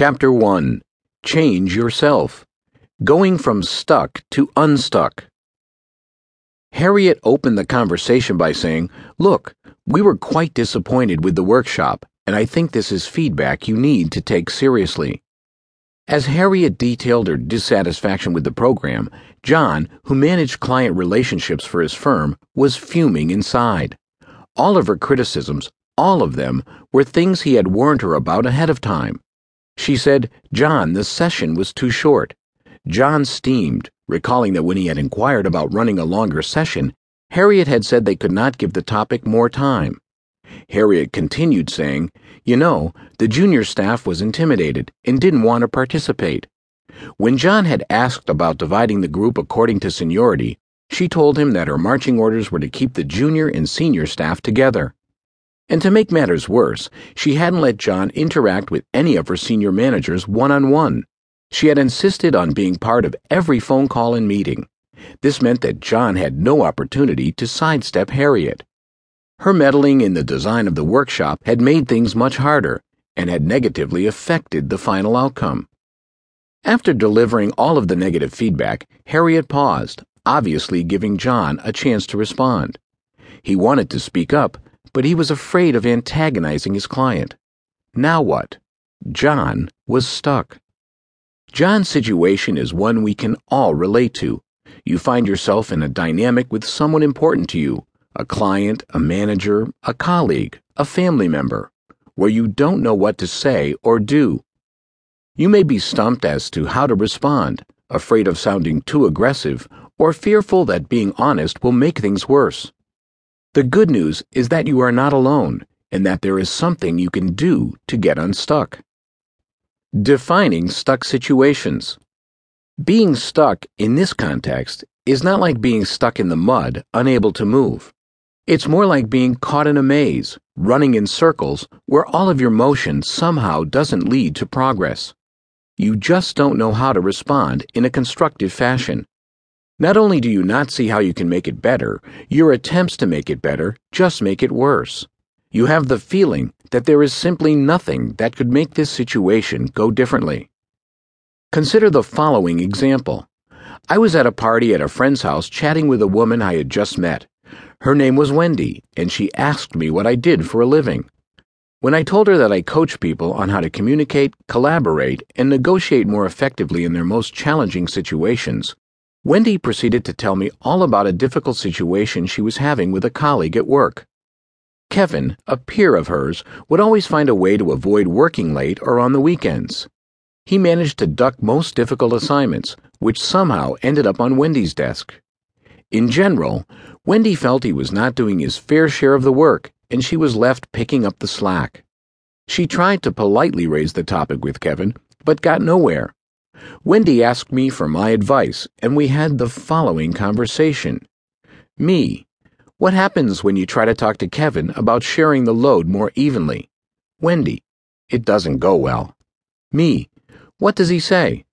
Chapter 1 Change Yourself Going from Stuck to Unstuck. Harriet opened the conversation by saying, Look, we were quite disappointed with the workshop, and I think this is feedback you need to take seriously. As Harriet detailed her dissatisfaction with the program, John, who managed client relationships for his firm, was fuming inside. All of her criticisms, all of them, were things he had warned her about ahead of time. She said, John, the session was too short. John steamed, recalling that when he had inquired about running a longer session, Harriet had said they could not give the topic more time. Harriet continued saying, You know, the junior staff was intimidated and didn't want to participate. When John had asked about dividing the group according to seniority, she told him that her marching orders were to keep the junior and senior staff together. And to make matters worse, she hadn't let John interact with any of her senior managers one on one. She had insisted on being part of every phone call and meeting. This meant that John had no opportunity to sidestep Harriet. Her meddling in the design of the workshop had made things much harder and had negatively affected the final outcome. After delivering all of the negative feedback, Harriet paused, obviously giving John a chance to respond. He wanted to speak up, but he was afraid of antagonizing his client. Now what? John was stuck. John's situation is one we can all relate to. You find yourself in a dynamic with someone important to you a client, a manager, a colleague, a family member where you don't know what to say or do. You may be stumped as to how to respond, afraid of sounding too aggressive, or fearful that being honest will make things worse. The good news is that you are not alone and that there is something you can do to get unstuck. Defining stuck situations. Being stuck in this context is not like being stuck in the mud, unable to move. It's more like being caught in a maze, running in circles, where all of your motion somehow doesn't lead to progress. You just don't know how to respond in a constructive fashion. Not only do you not see how you can make it better, your attempts to make it better just make it worse. You have the feeling that there is simply nothing that could make this situation go differently. Consider the following example. I was at a party at a friend's house chatting with a woman I had just met. Her name was Wendy, and she asked me what I did for a living. When I told her that I coach people on how to communicate, collaborate, and negotiate more effectively in their most challenging situations, Wendy proceeded to tell me all about a difficult situation she was having with a colleague at work. Kevin, a peer of hers, would always find a way to avoid working late or on the weekends. He managed to duck most difficult assignments, which somehow ended up on Wendy's desk. In general, Wendy felt he was not doing his fair share of the work, and she was left picking up the slack. She tried to politely raise the topic with Kevin, but got nowhere. Wendy asked me for my advice, and we had the following conversation. Me. What happens when you try to talk to Kevin about sharing the load more evenly? Wendy. It doesn't go well. Me. What does he say?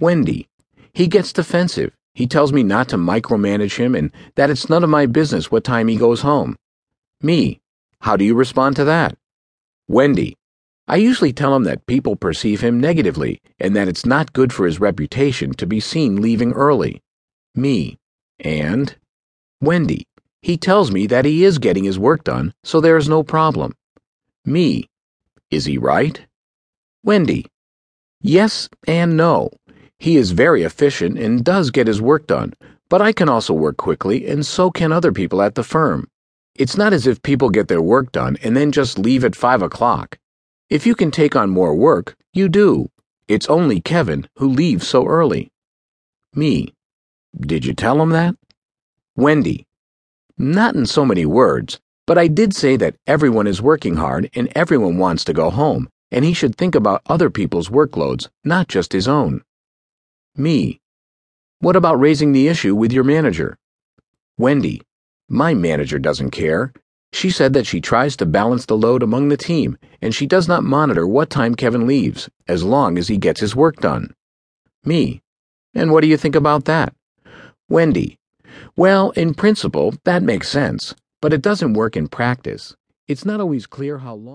Wendy. He gets defensive. He tells me not to micromanage him and that it's none of my business what time he goes home. Me. How do you respond to that? Wendy. I usually tell him that people perceive him negatively and that it's not good for his reputation to be seen leaving early. Me. And? Wendy. He tells me that he is getting his work done, so there is no problem. Me. Is he right? Wendy. Yes and no. He is very efficient and does get his work done, but I can also work quickly, and so can other people at the firm. It's not as if people get their work done and then just leave at five o'clock. If you can take on more work, you do. It's only Kevin who leaves so early. Me. Did you tell him that? Wendy. Not in so many words, but I did say that everyone is working hard and everyone wants to go home, and he should think about other people's workloads, not just his own. Me. What about raising the issue with your manager? Wendy. My manager doesn't care. She said that she tries to balance the load among the team, and she does not monitor what time Kevin leaves, as long as he gets his work done. Me. And what do you think about that? Wendy. Well, in principle, that makes sense, but it doesn't work in practice. It's not always clear how long.